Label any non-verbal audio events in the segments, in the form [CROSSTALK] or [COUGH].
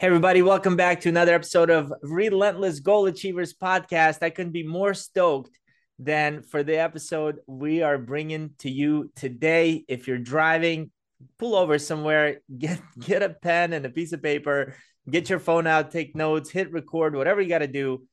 Hey, everybody, welcome back to another episode of Relentless Goal Achievers podcast. I couldn't be more stoked than for the episode we are bringing to you today. If you're driving, pull over somewhere, [LAUGHS] get, get a pen and a piece of paper, get your phone out, take notes, hit record, whatever you got to do.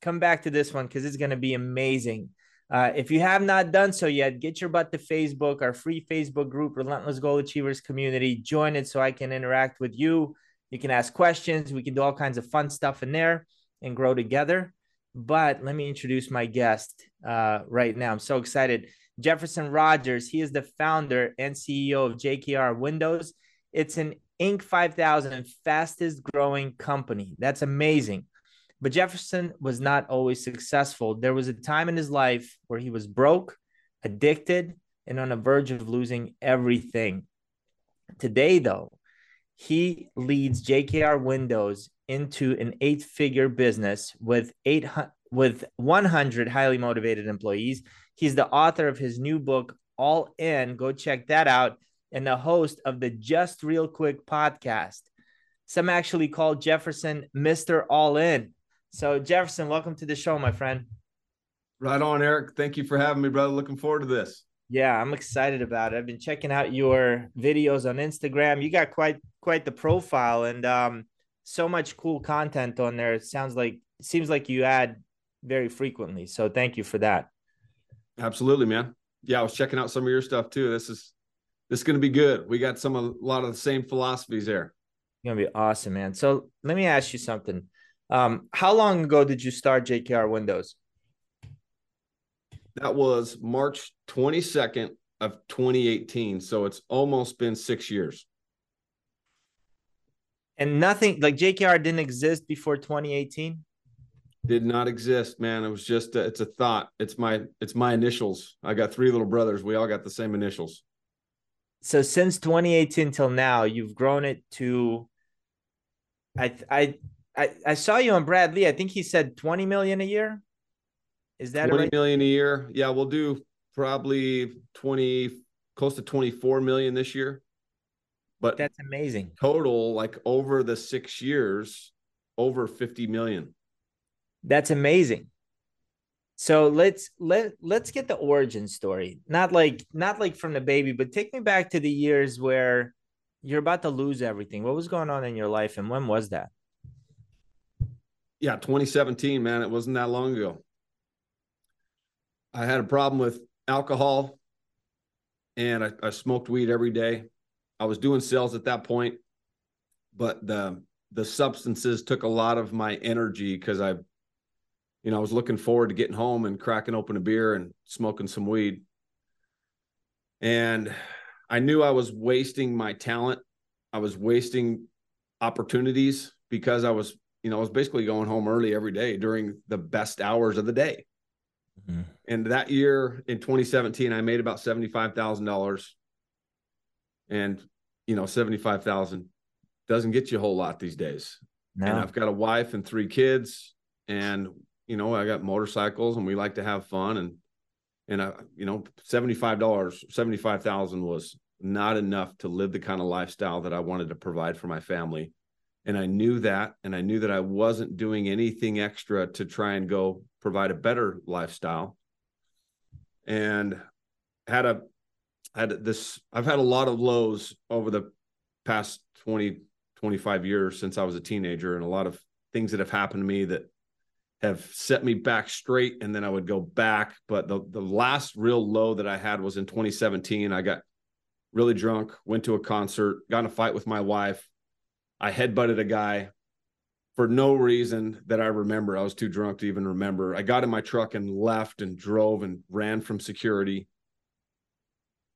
Come back to this one because it's going to be amazing. Uh, if you have not done so yet, get your butt to Facebook, our free Facebook group, Relentless Goal Achievers Community. Join it so I can interact with you you can ask questions. We can do all kinds of fun stuff in there and grow together. But let me introduce my guest uh, right now. I'm so excited. Jefferson Rogers. He is the founder and CEO of JKR Windows. It's an Inc. 5000 fastest growing company. That's amazing. But Jefferson was not always successful. There was a time in his life where he was broke, addicted, and on the verge of losing everything. Today, though, he leads JKR Windows into an eight-figure business with eight with 100 highly motivated employees. He's the author of his new book, All In. Go check that out. And the host of the Just Real Quick podcast. Some actually call Jefferson Mr. All In. So, Jefferson, welcome to the show, my friend. Right on, Eric. Thank you for having me, brother. Looking forward to this. Yeah, I'm excited about it. I've been checking out your videos on Instagram. You got quite quite the profile and um so much cool content on there. It sounds like seems like you add very frequently. So thank you for that. Absolutely, man. Yeah, I was checking out some of your stuff too. This is this is going to be good. We got some a lot of the same philosophies there. It's gonna be awesome, man. So let me ask you something. Um, how long ago did you start JKR Windows? That was March 22nd of 2018. So it's almost been six years. And nothing like JKR didn't exist before 2018? Did not exist, man. It was just a, it's a thought. It's my it's my initials. I got three little brothers. We all got the same initials. So since 2018 till now, you've grown it to I I I, I saw you on Brad Lea. I think he said 20 million a year. Is that twenty right? million a year? Yeah, we'll do probably 20, close to 24 million this year. But that's amazing. Total, like over the six years, over 50 million. That's amazing. So let's let let's get the origin story. Not like not like from the baby, but take me back to the years where you're about to lose everything. What was going on in your life and when was that? Yeah, 2017, man. It wasn't that long ago. I had a problem with alcohol and I, I, smoked weed every day. I was doing sales at that point, but the the substances took a lot of my energy because I, you know, I was looking forward to getting home and cracking open a beer and smoking some weed. And I knew I was wasting my talent. I was wasting opportunities because I was, you know, I was basically going home early every day during the best hours of the day. Mm-hmm. And that year in 2017, I made about $75,000. And, you know, 75,000 doesn't get you a whole lot these days. No. And I've got a wife and three kids and, you know, I got motorcycles and we like to have fun and, and I, you know, $75, 75,000 was not enough to live the kind of lifestyle that I wanted to provide for my family. And I knew that, and I knew that I wasn't doing anything extra to try and go provide a better lifestyle and had a had this i've had a lot of lows over the past 20 25 years since i was a teenager and a lot of things that have happened to me that have set me back straight and then i would go back. But the the last real low that i had was in 2017 i got really drunk went to a concert got in a fight with my wife. I headbutted a guy for no reason that I remember. I was too drunk to even remember. I got in my truck and left and drove and ran from security.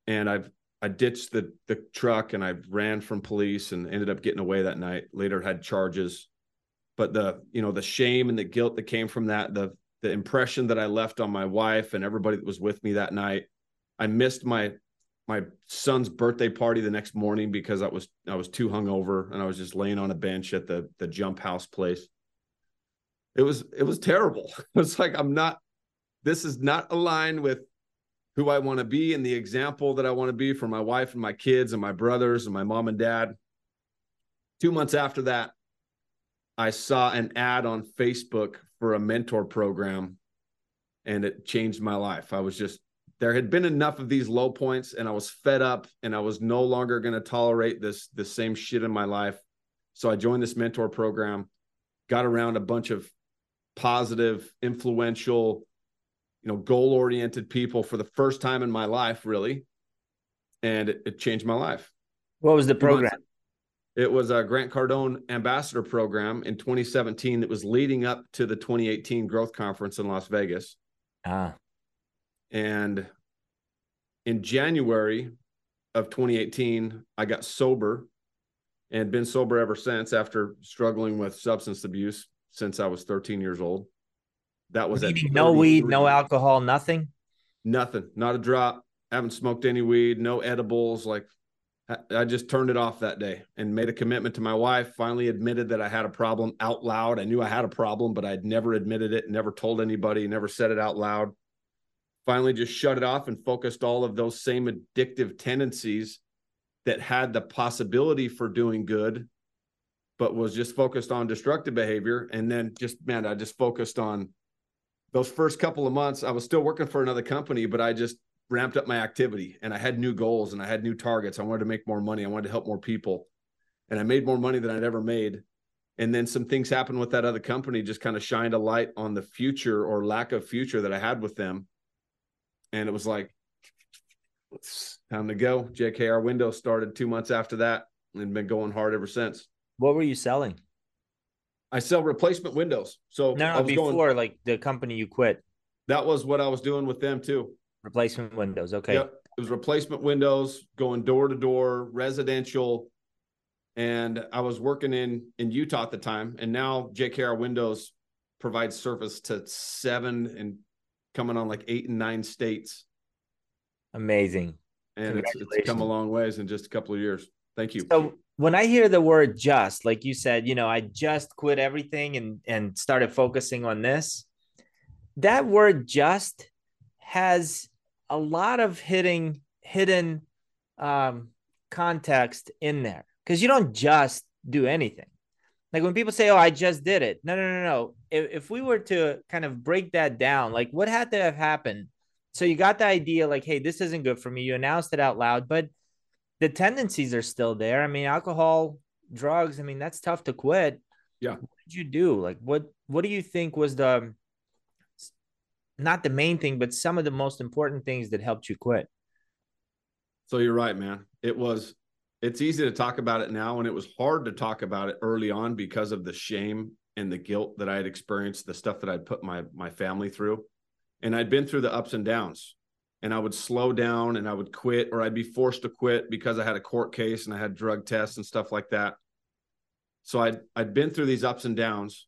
And I've I ditched the the truck and I ran from police and ended up getting away that night. Later had charges. But the, you know, the shame and the guilt that came from that, the the impression that I left on my wife and everybody that was with me that night. I missed my my son's birthday party the next morning because I was I was too hungover and I was just laying on a bench at the the jump house place. It was it was terrible. [LAUGHS] It's like I'm not this is not aligned with who I want to be and the example that I want to be for my wife and my kids and my brothers and my mom and dad. 2 months after that, I saw an ad on Facebook for a mentor program and it changed my life. I was just there had been enough of these low points and I was fed up and I was no longer going to tolerate this the same shit in my life. So I joined this mentor program, got around a bunch of positive, influential, you know, goal-oriented people for the first time in my life, really. And it, it changed my life. What was the program? It was a Grant Cardone ambassador program in 2017 that was leading up to the 2018 growth conference in Las Vegas. Ah. And in January of 2018, I got sober and been sober ever since after struggling with substance abuse since I was 13 years old. That was no weed, no alcohol, nothing. Nothing, not a drop. Haven't smoked any weed, no edibles. Like I just turned it off that day and made a commitment to my wife. Finally admitted that I had a problem out loud. I knew I had a problem, but I'd never admitted it, never told anybody, never said it out loud. Finally, just shut it off and focused all of those same addictive tendencies that had the possibility for doing good, but was just focused on destructive behavior. And then just, man, I just focused on those first couple of months. I was still working for another company, but I just ramped up my activity and I had new goals and I had new targets. I wanted to make more money. I wanted to help more people. And I made more money than I'd ever made. And then some things happened with that other company, just kind of shined a light on the future or lack of future that I had with them. And it was like, it's time to go. JKR Windows started two months after that and been going hard ever since. What were you selling? I sell replacement windows. So no, no before going, like the company you quit. That was what I was doing with them too. Replacement windows. Okay. Yep. It was replacement windows going door to door, residential. And I was working in in Utah at the time. And now JKR Windows provides service to seven and coming on like eight and nine states. Amazing. And it's, it's come a long ways in just a couple of years. Thank you. So when I hear the word just, like you said, you know, I just quit everything and and started focusing on this. That word just has a lot of hitting hidden um, context in there because you don't just do anything. Like when people say, "Oh, I just did it," no, no, no, no. If, if we were to kind of break that down, like what had to have happened? So you got the idea, like, "Hey, this isn't good for me." You announced it out loud, but the tendencies are still there. I mean, alcohol, drugs. I mean, that's tough to quit. Yeah. What did you do? Like, what what do you think was the not the main thing, but some of the most important things that helped you quit. So you're right, man. It was it's easy to talk about it now and it was hard to talk about it early on because of the shame and the guilt that I had experienced, the stuff that I'd put my my family through. And I'd been through the ups and downs. And I would slow down and I would quit or I'd be forced to quit because I had a court case and I had drug tests and stuff like that. So I'd I'd been through these ups and downs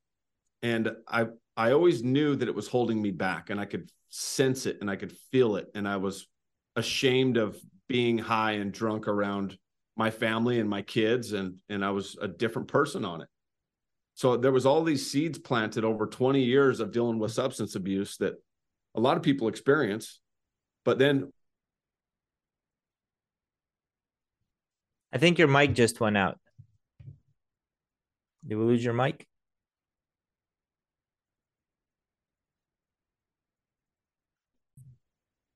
and I I always knew that it was holding me back and I could sense it and I could feel it. And I was ashamed of being high and drunk around my family and my kids. And, and I was a different person on it. So there was all these seeds planted over 20 years of dealing with substance abuse that a lot of people experience. But then I think your mic just went out. Did we lose your mic?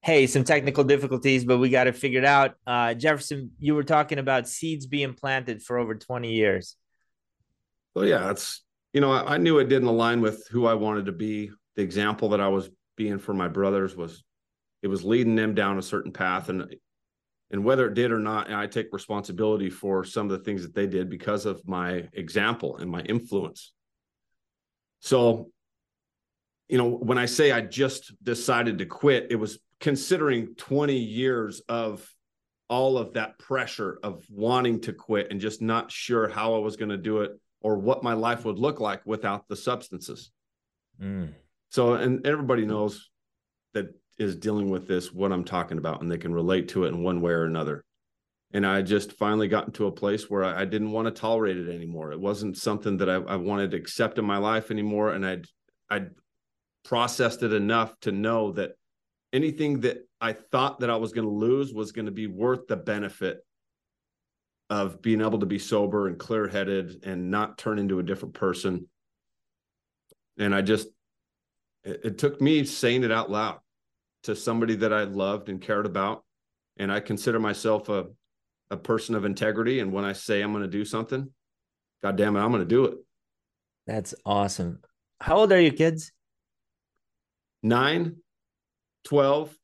Hey, some technical difficulties, but we got it figured out. Uh, Jefferson, you were talking about seeds being planted for over 20 years. Well, yeah, it's, you know, I, I knew it didn't align with who I wanted to be. The example that I was being for my brothers was, it was leading them down a certain path. And, and whether it did or not, I take responsibility for some of the things that they did because of my example and my influence. So, you know, when I say I just decided to quit, it was considering 20 years of all of that pressure of wanting to quit and just not sure how I was going to do it or what my life would look like without the substances. Mm. So, and everybody knows that is dealing with this, what I'm talking about, and they can relate to it in one way or another. And I just finally got into a place where I, I didn't want to tolerate it anymore. It wasn't something that I, I wanted to accept in my life anymore. And I'd, I'd processed it enough to know that anything that I thought that I was going to lose was going to be worth the benefit of being able to be sober and clear headed and not turn into a different person. And I just, it, it, took me saying it out loud to somebody that I loved and cared about. And I consider myself a, a person of integrity. And when I say I'm going to do something, God damn it, I'm going to do it. That's awesome. How old are your kids? Nine, 12,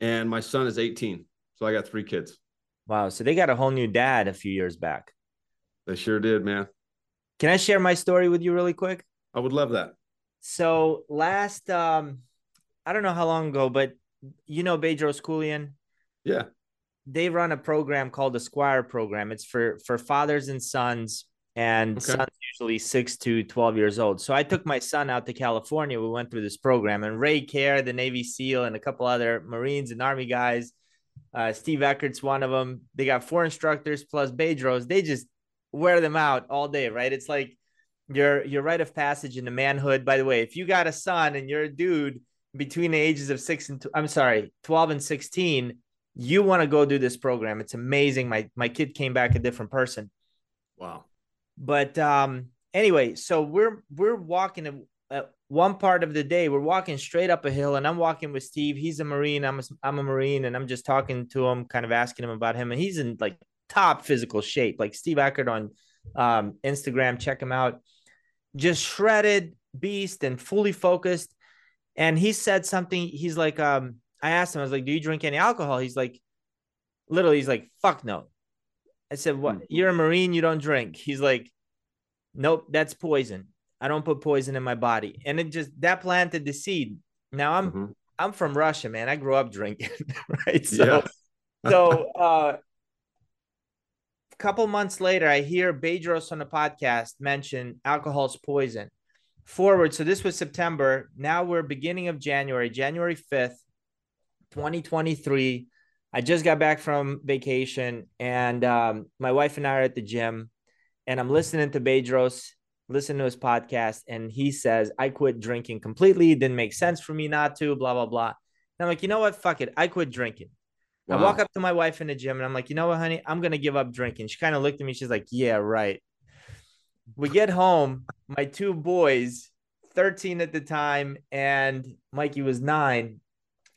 and my son is 18. So I got three kids. Wow. So they got a whole new dad a few years back. They sure did, man. Can I share my story with you really quick? I would love that. So last um I don't know how long ago, but you know Bedros Keuilian? Yeah. They run a program called the Squire program. It's for for fathers and sons and okay. sons usually 6 to 12 years old. So I took my son out to California. We went through this program and Ray Care, the Navy SEAL and a couple other Marines and Army guys uh, Steve Eckert's one of them. They got four instructors plus Bedros. They just wear them out all day, right? It's like your your rite of passage into manhood. By the way, if you got a son and you're a dude between the ages of six and i I'm sorry, twelve and sixteen, you want to go do this program. It's amazing. My my kid came back a different person. Wow. But um, anyway, so we're we're walking one part of the day we're walking straight up a hill and i'm walking with steve. He's a marine i'm a, I'm a marine and i'm just talking to him kind of asking him about him and he's in like top physical shape. Like steve eckert on um, instagram check him out. Just shredded beast and fully focused. And he said something he's like um i asked him i was like do you drink any alcohol? He's like literally he's like fuck no i said what hmm. you're a marine you don't drink he's like nope that's poison I don't put poison in my body. And it just that planted the seed. Now I'm mm-hmm. I'm from Russia, man. I grew up drinking, [LAUGHS] right? So yeah. so uh a couple months later, I hear Bedros on the podcast mention alcohol's poison. Forward. So this was September. Now we're beginning of January, January 5th, 2023. I just got back from vacation and um, my wife and I are at the gym and I'm listening to Bedros listening to his podcast and he says, I quit drinking completely. It didn't make sense for me not to, blah, blah, blah. And I'm like, you know what? Fuck it. I quit drinking. Wow. I walk up to my wife in the gym and I'm like, you know what, honey? I'm going to give up drinking. She kind of looked at me. She's like, yeah, right. We get home. My two boys, 13 at the time, and Mikey was nine,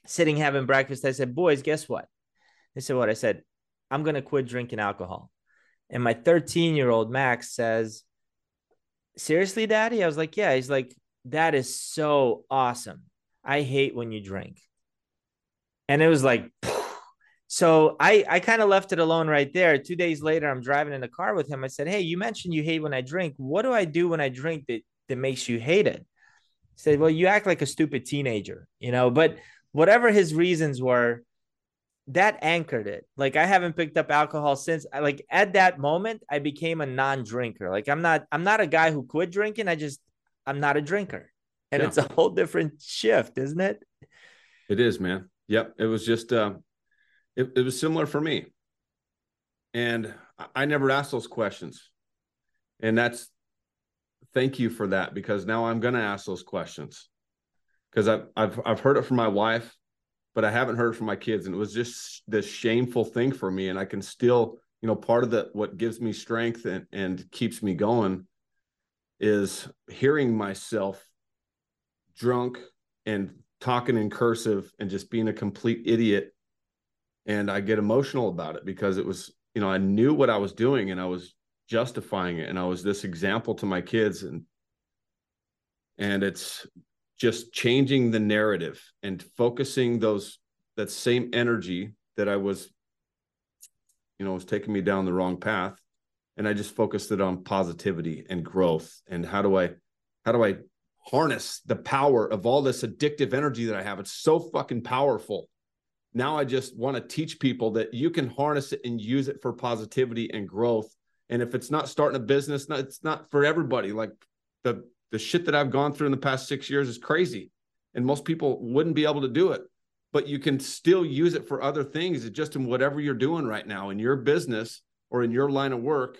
sitting having breakfast. I said, boys, guess what? They said, what? I said, I'm going to quit drinking alcohol. And my 13 year old Max says, seriously, daddy? I was like, yeah. He's like, that is so awesome. I hate when you drink. And it was like, [SIGHS] so I, I kind of left it alone right there. Two days later, I'm driving in the car with him. I said, Hey, you mentioned you hate when I drink. What do I do when I drink that, that makes you hate it? He said, Well, you act like a stupid teenager, you know, but whatever his reasons were, that anchored it. Like I haven't picked up alcohol since. Like at that moment, I became a non-drinker. Like I'm not. I'm not a guy who quit drinking. I just I'm not a drinker, and yeah. it's a whole different shift, isn't it? It is, man. Yep. It was just. Uh, it, it was similar for me, and I never asked those questions, and that's. Thank you for that because now I'm going to ask those questions because I've I've I've heard it from my wife but I haven't heard from my kids. And it was just this shameful thing for me. And I can still, you know, part of the what gives me strength and, and keeps me going is hearing myself drunk and talking in cursive and just being a complete idiot. And I get emotional about it because it was, you know, I knew what I was doing and I was justifying it. And I was this example to my kids. And and it's just changing the narrative and focusing those that same energy that I was, you know, was taking me down the wrong path. And I just focused it on positivity and growth. And how do I, how do I harness the power of all this addictive energy that I have? It's so fucking powerful. Now I just want to teach people that you can harness it and use it for positivity and growth. And if it's not starting a business, it's not for everybody. Like the the shit that I've gone through in the past six years is crazy. And most people wouldn't be able to do it. But you can still use it for other things. It's just in whatever you're doing right now in your business or in your line of work,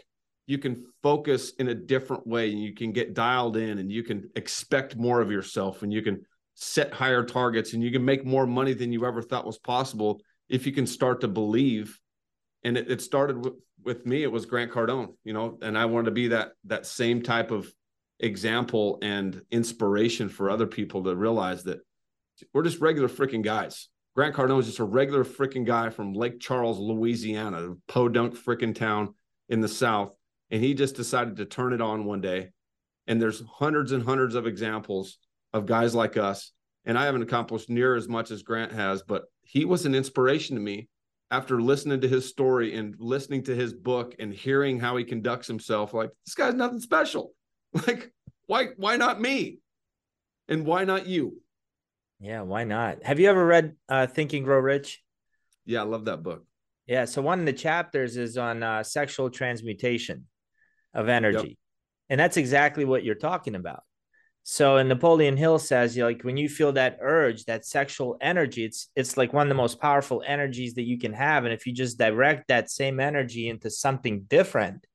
you can focus in a different way and you can get dialed in and you can expect more of yourself and you can set higher targets and you can make more money than you ever thought was possible if you can start to believe and it, it started with, with me. It was Grant Cardone, you know, and I wanted to be that that same type of example and inspiration for other people to realize that we're just regular freaking guys. Grant Cardone is just a regular freaking guy from Lake Charles, Louisiana, podunk freaking town in the South. And he just decided to turn it on one day. And there's hundreds and hundreds of examples of guys like us. And I haven't accomplished near as much as Grant has, but he was an inspiration to me after listening to his story and listening to his book and hearing how he conducts himself. Like, this guy's nothing special. [LAUGHS] Like, why why not me? And why not you? Yeah, why not? Have you ever read uh, Think and Grow Rich? Yeah, I love that book. Yeah, so one of the chapters is on uh, sexual transmutation of energy. Yep. And that's exactly what you're talking about. So and Napoleon Hill says, you know, like when you feel that urge, that sexual energy, it's it's like one of the most powerful energies that you can have. And if you just direct that same energy into something different,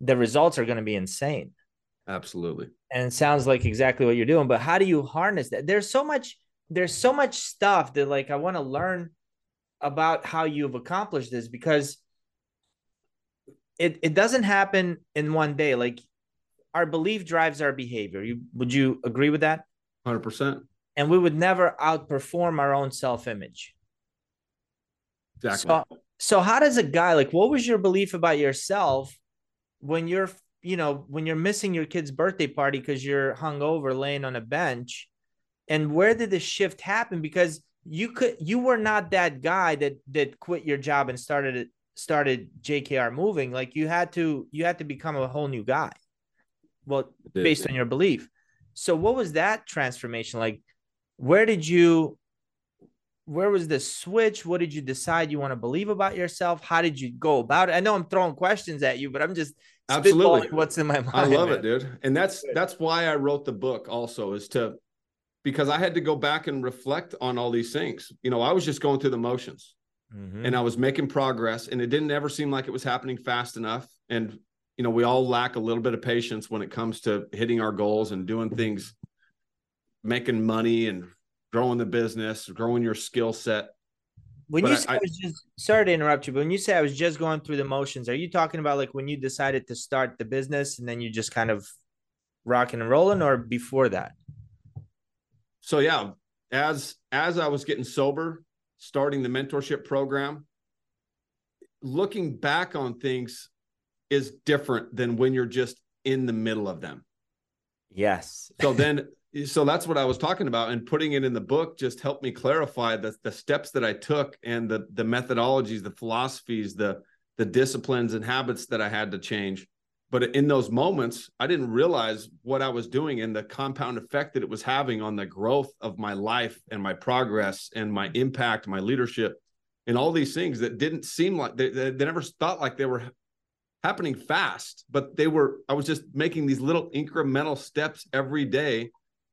the results are going to be insane. Absolutely. And it sounds like exactly what you're doing. But how do you harness that? There's so much, there's so much stuff that like I want to learn about how you've accomplished this because it, it doesn't happen in one day. Like our belief drives our behavior. You would you agree with that? Hundred percent. And we would never outperform our own self-image. Exactly. So, so how does a guy like what was your belief about yourself when you're you know, when you're missing your kid's birthday party because you're hungover laying on a bench, and where did the shift happen? Because you could, you were not that guy that that quit your job and started started JKR moving. Like you had to, you had to become a whole new guy. Well, based on your belief. So, what was that transformation like? Where did you where was the switch? What did you decide you want to believe about yourself? How did you go about it? I know I'm throwing questions at you, but I'm just absolutely what's in my mind. I love man. it, dude. And that's that's why I wrote the book also is to because I had to go back and reflect on all these things. You know, I was just going through the motions mm-hmm. and I was making progress and it didn't ever seem like it was happening fast enough. And, you know, we all lack a little bit of patience when it comes to hitting our goals and doing things, making money and growing the business, growing your skill set. When but you say I, I, was just sorry to interrupt you, but when you say I was just going through the motions, are you talking about like when you decided to start the business and then you just kind of rocking and rolling, or before that? So yeah, as as I was getting sober, starting the mentorship program, looking back on things is different than when you're just in the middle of them. Yes. So then so that's what I was talking about, and putting it in the book just helped me clarify the the steps that I took and the the methodologies, the philosophies, the the disciplines and habits that I had to change. But in those moments, I didn't realize what I was doing and the compound effect that it was having on the growth of my life and my progress and my impact, my leadership, and all these things that didn't seem like they, they, they never thought like they were happening fast, but they were. I was just making these little incremental steps every day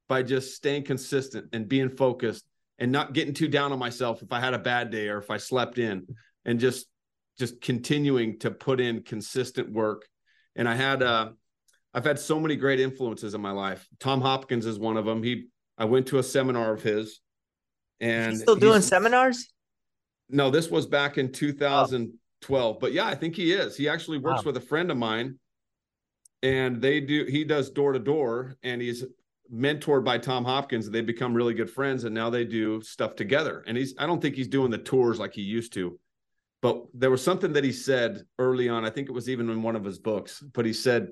by just staying consistent and being focused and not getting too down on myself if I had a bad day or if I slept in and just just continuing to put in consistent work. And I had uh I've had so many great influences in my life. Tom Hopkins is one of them. He I went to a seminar of his and he's still doing seminars? No, this was back in 2012. Oh. But yeah, I think he is. He actually works wow. with a friend of mine and they do he does door to door and he's mentored by Tom Hopkins. They become really good friends, and now they do stuff together. And he's I don't think he's doing the tours like he used to, but there was something that he said early on. I think it was even in one of his books. But he said,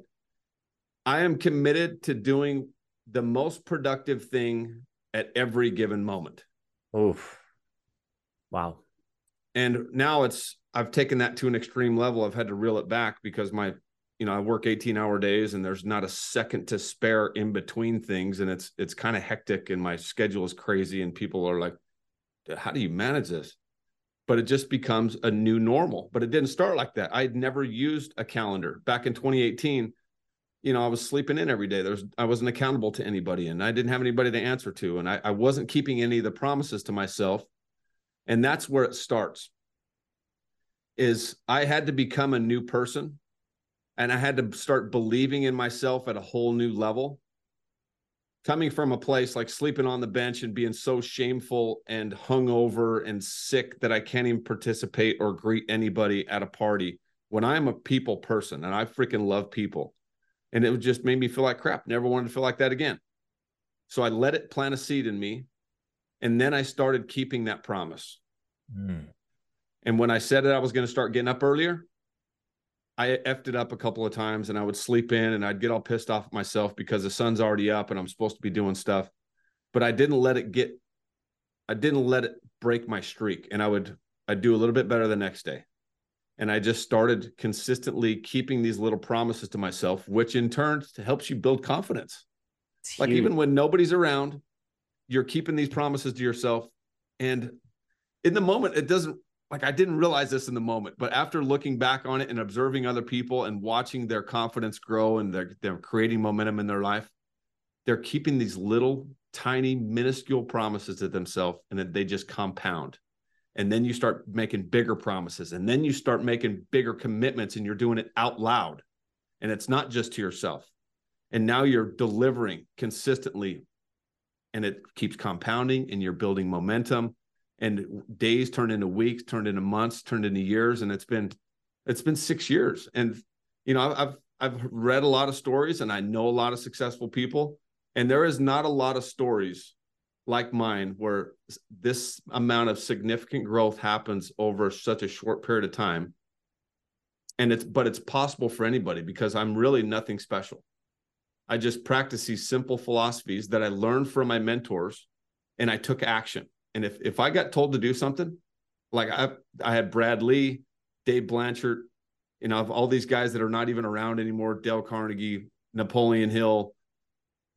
"I am committed to doing the most productive thing at every given moment." Oof! Wow. And now it's I've taken that to an extreme level. I've had to reel it back because my you know, I work 18 hour days and there's not a second to spare in between things. And it's, it's kind of hectic and my schedule is crazy. And people are like, how do you manage this? But it just becomes a new normal. But it didn't start like that. I'd never used a calendar back in 2018. You know, I was sleeping in every day. There was I wasn't accountable to anybody and I didn't have anybody to answer to. And I, I wasn't keeping any of the promises to myself. And that's where it starts. Is I had to become a new person and I had to start believing in myself at a whole new level coming from a place like sleeping on the bench and being so shameful and hungover and sick that I can't even participate or greet anybody at a party. When I'm a people person and I freaking love people, and it just made me feel like crap. Never wanted to feel like that again. So I let it plant a seed in me, and then I started keeping that promise. Mm. And when I said that I was going to start getting up earlier, I effed it up a couple of times and I would sleep in and I'd get all pissed off at myself because the sun's already up and I'm supposed to be doing stuff. But I didn't let it get I didn't let it break my streak. And I would I'd do a little bit better the next day. And I just started consistently keeping these little promises to myself, which in turn helps you build confidence. It's like huge. even when nobody's around, you're keeping these promises to yourself. And in the moment, it doesn't like I didn't realize this in the moment, but after looking back on it and observing other people and watching their confidence grow and they're, they're creating momentum in their life, they're keeping these little tiny minuscule promises to themselves and that they just compound. And then you start making bigger promises and then you start making bigger commitments and you're doing it out loud. And it's not just to yourself. And now you're delivering consistently and it keeps compounding and you're building momentum and days turned into weeks, turned into months, turned into years, and it's been it's been six years. And you know, I've I've read a lot of stories, and I know a lot of successful people, and there is not a lot of stories like mine where this amount of significant growth happens over such a short period of time. And it's but it's possible for anybody because i'm really nothing special. I just practice these simple philosophies that i learned from my mentors and i took action and if if I got told to do something, like I I had Brad Lea, Dave Blanchard, you know, all these guys that are not even around anymore, Dale Carnegie, Napoleon Hill,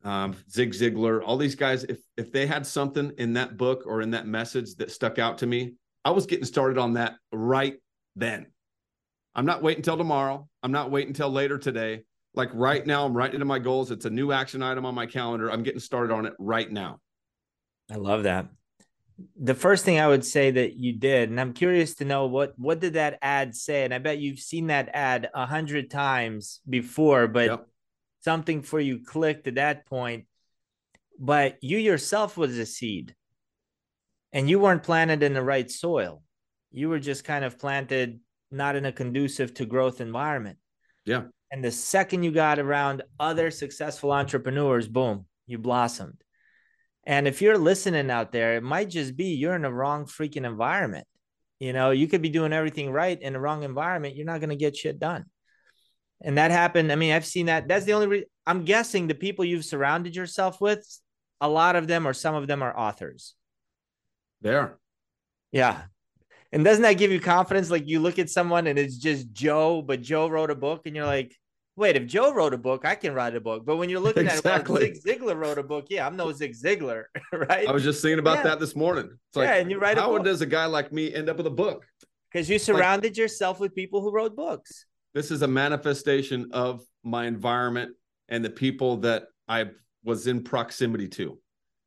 um, Zig Ziglar, all these guys, if if they had something in that book or in that message that stuck out to me, I was getting started on that right then. I'm not waiting until tomorrow. I'm not waiting until later today. Like right now, I'm writing into my goals. It's a new action item on my calendar. I'm getting started on it right now. I love that the first thing I would say that you did, and I'm curious to know what what did that ad say? And I bet you've seen that ad a hundred times before, but yep. something for you clicked at that point. But you yourself was a seed, and you weren't planted in the right soil. You were just kind of planted not in a conducive to growth environment. Yeah. And the second you got around other successful entrepreneurs, boom, you blossomed. And if you're listening out there, it might just be you're in the wrong freaking environment. You know, you could be doing everything right in the wrong environment. You're not going to get shit done. And that happened. I mean, I've seen that. That's the only reason I'm guessing the people you've surrounded yourself with, a lot of them or some of them are authors. There. Yeah. And doesn't that give you confidence? Like you look at someone and it's just Joe, but Joe wrote a book and you're like, wait, if Joe wrote a book, I can write a book. But when you're looking exactly. at well, Zig Ziglar wrote a book, yeah, I'm no Zig Ziglar, [LAUGHS] right? I was just thinking about yeah. that this morning. It's like, yeah, and you write how does a guy like me end up with a book? Because you surrounded like, yourself with people who wrote books. This is a manifestation of my environment and the people that I was in proximity to.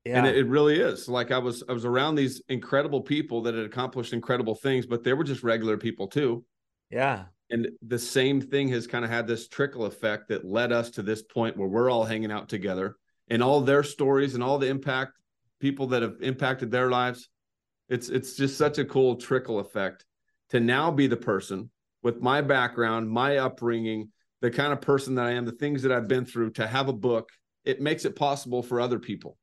Yeah. And it, it really is. Like I was I was around these incredible people that had accomplished incredible things, but they were just regular people too. Yeah and the same thing has kind of had this trickle effect that led us to this point where we're all hanging out together and all their stories and all the impact people that have impacted their lives. It's it's just such a cool trickle effect to now be the person with my background my upbringing the kind of person that i am the things that i've been through to have a book. It makes it possible for other people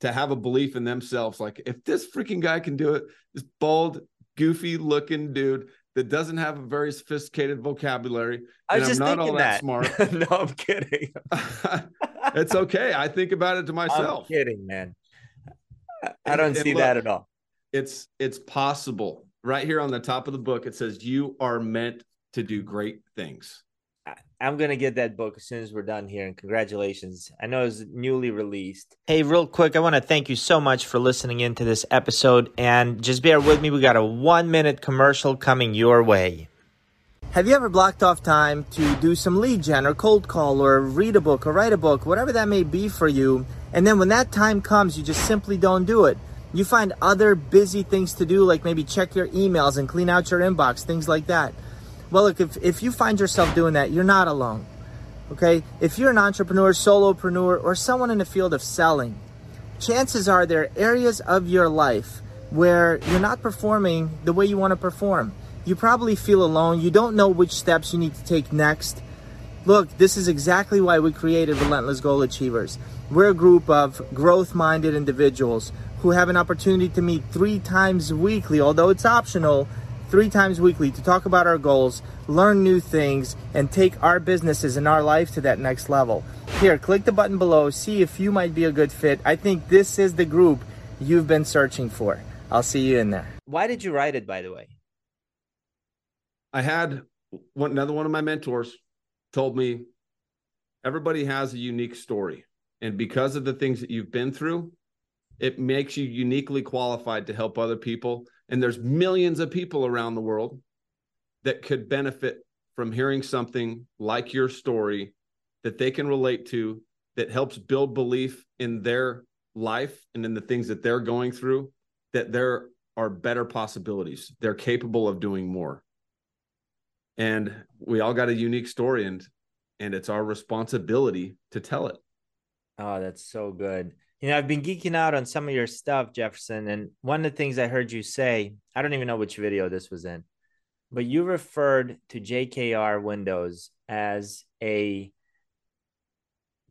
to have a belief in themselves like if this freaking guy can do it this bald goofy looking dude that doesn't have a very sophisticated vocabulary. I was just I'm not all that, that smart. [LAUGHS] no, I'm kidding. [LAUGHS] it's okay. I think about it to myself. I'm kidding, man. I don't and, see and look, that at all. It's it's possible. Right here on the top of the book, it says you are meant to do great things. I'm gonna get that book as soon as we're done here, and congratulations! I know it's newly released. Hey, real quick, I want to thank you so much for listening into this episode, and just bear with me. We got a one minute commercial coming your way. Have you ever blocked off time to do some lead gen or cold call or read a book or write a book, whatever that may be for you, and then when that time comes, you just simply don't do it? You find other busy things to do, like maybe check your emails and clean out your inbox, things like that. Well, look, if, if you find yourself doing that, you're not alone. Okay? If you're an entrepreneur, solopreneur, or someone in the field of selling, chances are there are areas of your life where you're not performing the way you want to perform. You probably feel alone. You don't know which steps you need to take next. Look, this is exactly why we created Relentless Goal Achievers. We're a group of growth minded individuals who have an opportunity to meet three times weekly, although it's optional, three times weekly to talk about our goals, learn new things, and take our businesses and our life to that next level. Here, click the button below, see if you might be a good fit. I think this is the group you've been searching for. I'll see you in there. Why did you write it, by the way? I had one, another one of my mentors told me everybody has a unique story. And because of the things that you've been through, it makes you uniquely qualified to help other people. And there's millions of people around the world that could benefit from hearing something like your story that they can relate to that helps build belief in their life and in the things that they're going through that there are better possibilities. They're capable of doing more. And we all got a unique story and and it's our responsibility to tell it. Oh that's so good you know i've been geeking out on some of your stuff jefferson and one of the things i heard you say i don't even know which video this was in but you referred to jkr windows as a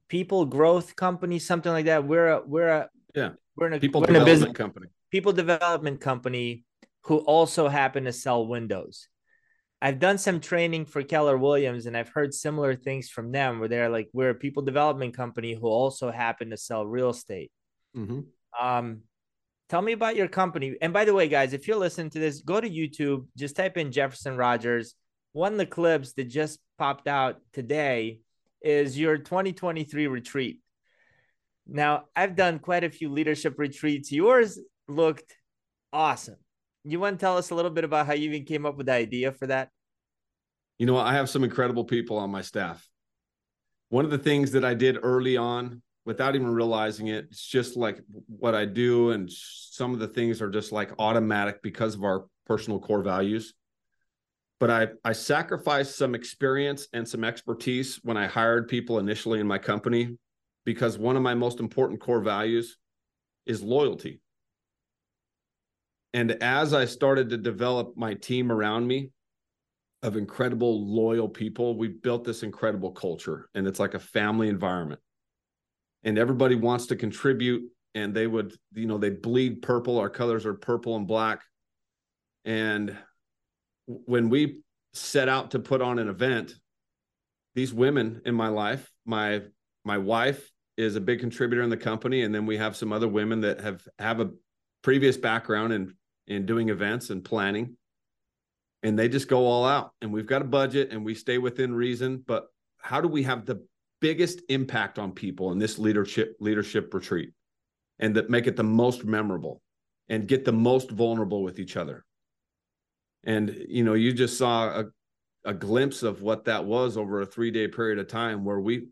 people growth company something like that. We're a we're a yeah. we're in a people we're development in a business company. people development company who also happen to sell windows I've done some training for Keller Williams and I've heard similar things from them where they're like, we're a people development company who also happen to sell real estate. mm-hmm. Um, tell me about your company. And by the way, guys, if you're listening to this, go to YouTube, just type in Jefferson Rogers. One of the clips that just popped out today is your 2023 retreat. Now, I've done quite a few leadership retreats. Yours looked awesome. You want to tell us a little bit about how you even came up with the idea for that? You know, I have some incredible people on my staff. One of the things that I did early on without even realizing it, it's just like what I do. And some of the things are just like automatic because of our personal core values. But I, I sacrificed some experience and some expertise when I hired people initially in my company because one of my most important core values is loyalty. And as I started to develop my team around me of incredible, loyal people, we built this incredible culture. And it's like a family environment. And everybody wants to contribute. And they would, you know, they bleed purple. Our colors are purple and black. And when we set out to put on an event, these women in my life, my my wife is a big contributor in the company, and then we have some other women that have have a previous background in in doing events and planning. And they just go all out. And we've got a budget and we stay within reason but how do we have the biggest impact on people in this leadership leadership retreat and that make it the most memorable and get the most vulnerable with each other? And you know you just saw a, a glimpse of what that was over a three day period of time where we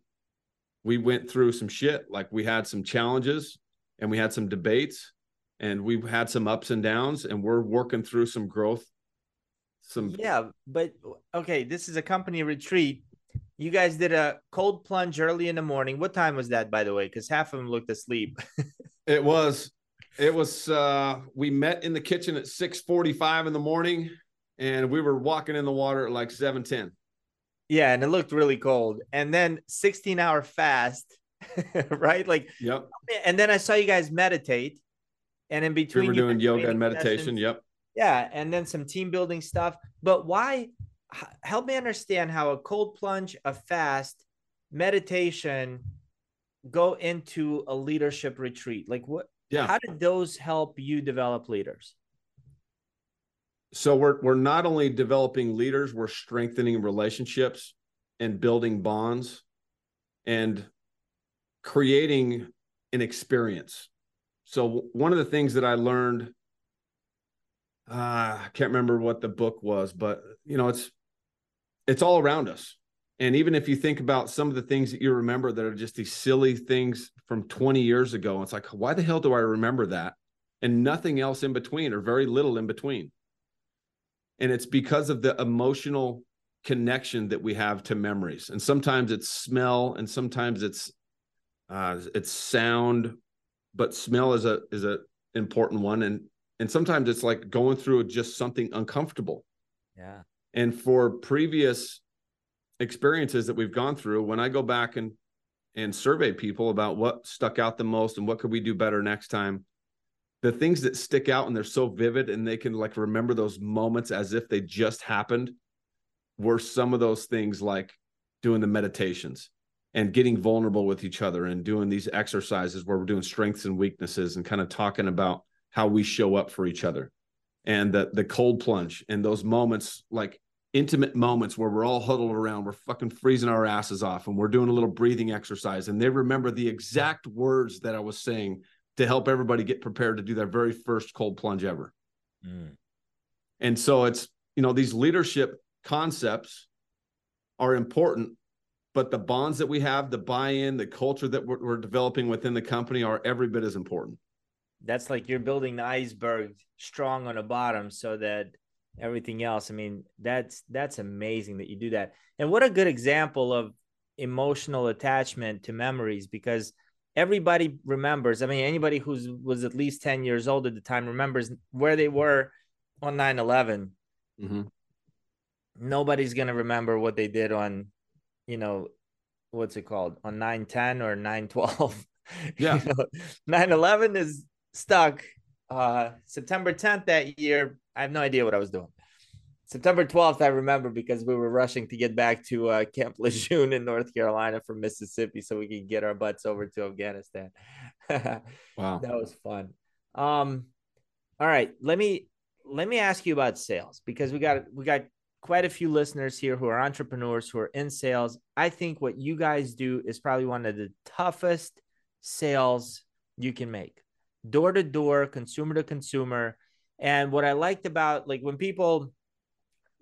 we went through some shit. Like we had some challenges and we had some debates and we've had some ups and downs and we're working through some growth some yeah but okay this is a company retreat. You guys did a cold plunge early in the morning. What time was that by the way? Because half of them looked asleep. [LAUGHS] It was it was uh we met in the kitchen at 6 45 in the morning and we were walking in the water at like 7 10 yeah and it looked really cold. And then 16 hour fast [LAUGHS] right? Like yep. and then i saw you guys meditate and in between we were doing yoga and meditation sessions, yep. Yeah and then some team building stuff. But why help me understand how a cold plunge a fast meditation go into a leadership retreat. Like what yeah. how did those help you develop leaders? So we're we're not only developing leaders we're strengthening relationships and building bonds and creating an experience so one of the things that I learned, uh, I can't remember what the book was, but you know, it's it's all around us. And even if you think about some of the things that you remember that are just these silly things from 20 years ago, it's like, why the hell do I remember that? And nothing else in between, or very little in between. And it's because of the emotional connection that we have to memories. And sometimes it's smell and sometimes it's uh it's sound, but smell is a is a important one and and sometimes it's like going through just something uncomfortable. Yeah. And for previous experiences that we've gone through, when I go back and and survey people about what stuck out the most and what could we do better next time, the things that stick out and they're so vivid and they can like remember those moments as if they just happened were some of those things like doing the meditations and getting vulnerable with each other and doing these exercises where we're doing strengths and weaknesses and kind of talking about how we show up for each other and the the cold plunge and those moments like intimate moments where we're all huddled around we're fucking freezing our asses off and we're doing a little breathing exercise and they remember the exact words that I was saying to help everybody get prepared to do their very first cold plunge ever. Mm. And so it's you know these leadership concepts are important, but the bonds that we have, the buy-in, the culture that we're, we're developing within the company are every bit as important. That's like you're building the iceberg strong on the bottom so that everything else. I mean, that's that's amazing that you do that. And what a good example of emotional attachment to memories because everybody remembers. I mean, anybody who's was at least 10 years old at the time remembers where they were on 9 11. Mm-hmm nobody's gonna remember what they did on, you know, what's it called on nine ten or nine twelve. [LAUGHS] Yeah, nine eleven is stuck. Uh, September tenth that year, I have no idea what I was doing. September 12th, I remember because we were rushing to get back to uh, Camp [LAUGHS] Lejeune in North Carolina from Mississippi so we could get our butts over to Afghanistan. [LAUGHS] wow. That was fun. Um, all right, let me let me ask you about sales because we got we got quite a few listeners here who are entrepreneurs who are in sales. I think what you guys do is probably one of the toughest sales you can make door to door, consumer to consumer. And what I liked about like when people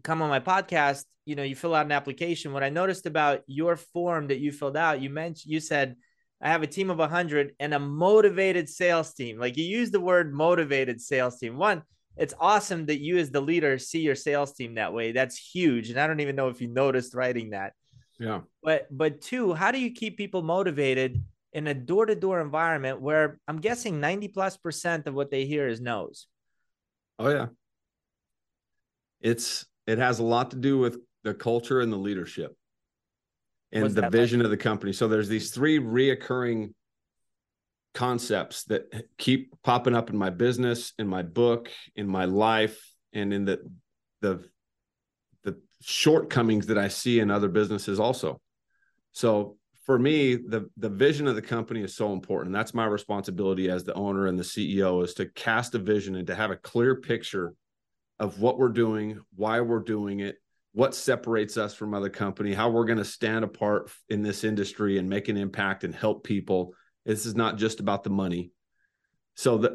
come on my podcast, you know, you fill out an application. What I noticed about your form that you filled out, you mentioned, you said, I have a team of 100 and a motivated sales team. Like you use the word motivated sales team. One, it's awesome that you as the leader see your sales team that way. That's huge. And I don't even know if you noticed writing that. Yeah. But but two, how do you keep people motivated in a door-to-door environment where I'm guessing 90 plus percent of what they hear is no's? Oh yeah. It's it has a lot to do with the culture and the leadership and What's the vision like? of the company. So there's these three reoccurring concepts that keep popping up in my business, in my book, in my life, and in the the the shortcomings that I see in other businesses also. So for me, the the vision of the company is so important. That's my responsibility as the owner and the CEO is to cast a vision and to have a clear picture of what we're doing, why we're doing it, what separates us from other company, how we're going to stand apart in this industry and make an impact and help people this is not just about the money. So that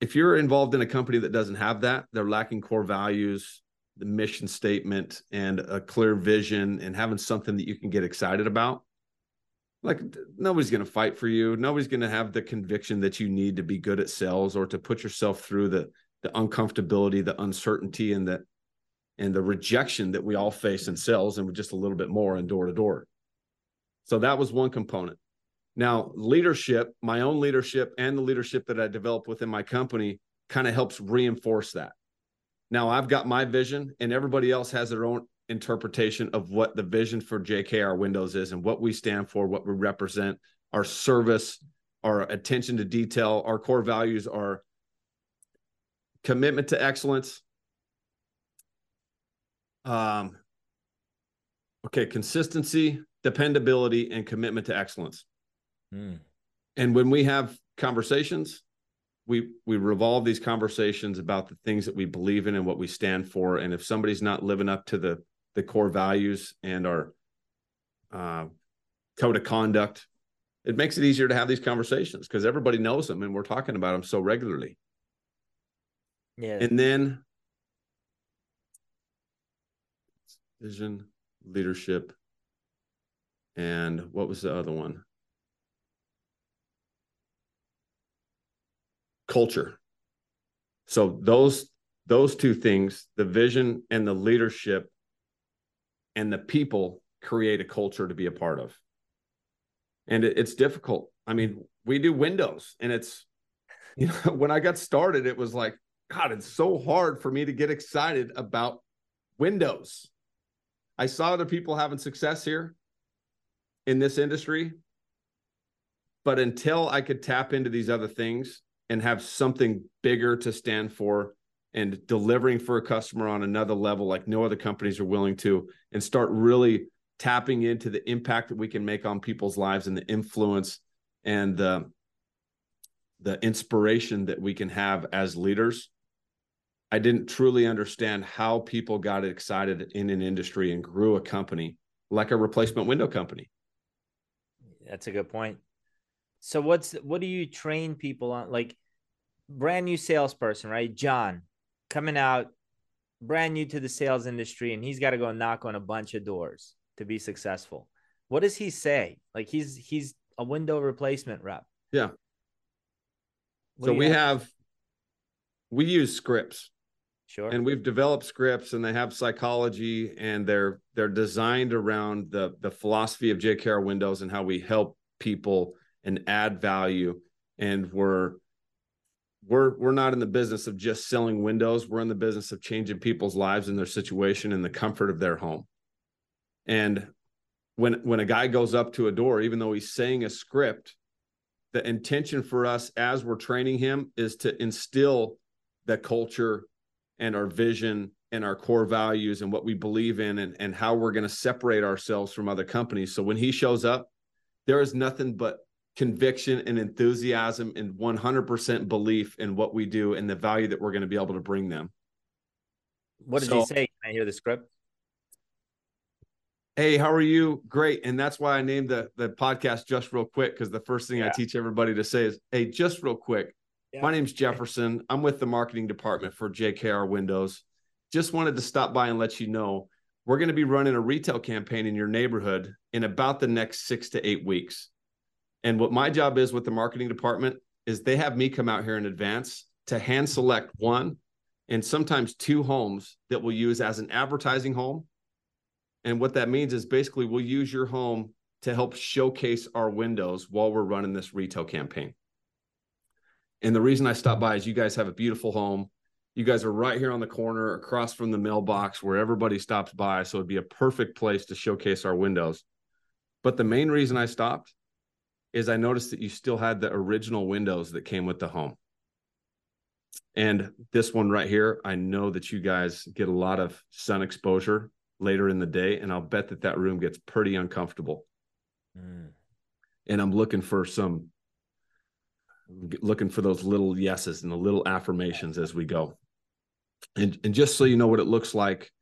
if you're involved in a company that doesn't have that, they're lacking core values, the mission statement, and a clear vision, and having something that you can get excited about. Like nobody's going to fight for you. Nobody's going to have the conviction that you need to be good at sales or to put yourself through the the uncomfortability, the uncertainty, and the and the rejection that we all face in sales, and just a little bit more in door to door. So that was one component. Now, leadership, my own leadership and the leadership that I develop within my company kind of helps reinforce that. Now, I've got my vision, and everybody else has their own interpretation of what the vision for JKR Windows is and what we stand for, what we represent, our service, our attention to detail, our core values are commitment to excellence. Um, okay, consistency, dependability, and commitment to excellence. Mm. And when we have conversations, we we revolve these conversations about the things that we believe in and what we stand for. And if somebody's not living up to the the core values and our uh, code of conduct, it makes it easier to have these conversations because everybody knows them and we're talking about them so regularly. Yeah. And then vision, leadership, and what was the other one? Culture. So those those two things, the vision and the leadership and the people create a culture to be a part of. And it, it's difficult. I mean, we do windows and it's, [LAUGHS] you know, when I got started, it was like, God, it's so hard for me to get excited about windows. I saw other people having success here in this industry. But until I could tap into these other things and have something bigger to stand for and delivering for a customer on another level like no other companies are willing to and start really tapping into the impact that we can make on people's lives and the influence and the the inspiration that we can have as leaders. I didn't truly understand how people got excited in an industry and grew a company like a replacement window company. That's a good point so what's what do you train people on like brand new salesperson right john coming out brand new to the sales industry and he's got to go knock on a bunch of doors to be successful. What does he say? Like he's he's a window replacement rep. Yeah. What so we have? have we use scripts. Sure. And we've developed scripts and they have psychology and they're they're designed around the the philosophy of J. JKR Windows and how we help people and add value. And we're we're we're not in the business of just selling windows. We're in the business of changing people's lives and their situation and the comfort of their home. And when when a guy goes up to a door even though he's saying a script the intention for us as we're training him is to instill the culture and our vision and our core values and what we believe in and, and how we're going to separate ourselves from other companies. So when he shows up there is nothing but conviction and enthusiasm and 100% belief in what we do and the value that we're going to be able to bring them. What did so, he say? Can I hear the script? Hey, how are you? Great. And that's why I named the, the podcast just real quick because the first thing yeah. I teach everybody to say is, hey, just real quick. Yeah. My name's Jefferson. I'm with the marketing department for JKR Windows. Just wanted to stop by and let you know we're going to be running a retail campaign in your neighborhood in about the next six to eight weeks. And what my job is with the marketing department is they have me come out here in advance to hand select one and sometimes two homes that we'll use as an advertising home. And what that means is basically we'll use your home to help showcase our windows while we're running this retail campaign. And the reason I stopped by is you guys have a beautiful home. You guys are right here on the corner across from the mailbox where everybody stops by. So it'd be a perfect place to showcase our windows. But the main reason I stopped is I noticed that you still had the original windows that came with the home. And this one right here, I know that you guys get a lot of sun exposure later in the day, and I'll bet that that room gets pretty uncomfortable. Mm. And I'm looking for some, looking for those little yeses and the little affirmations as we go. And, and just so you know what it looks like,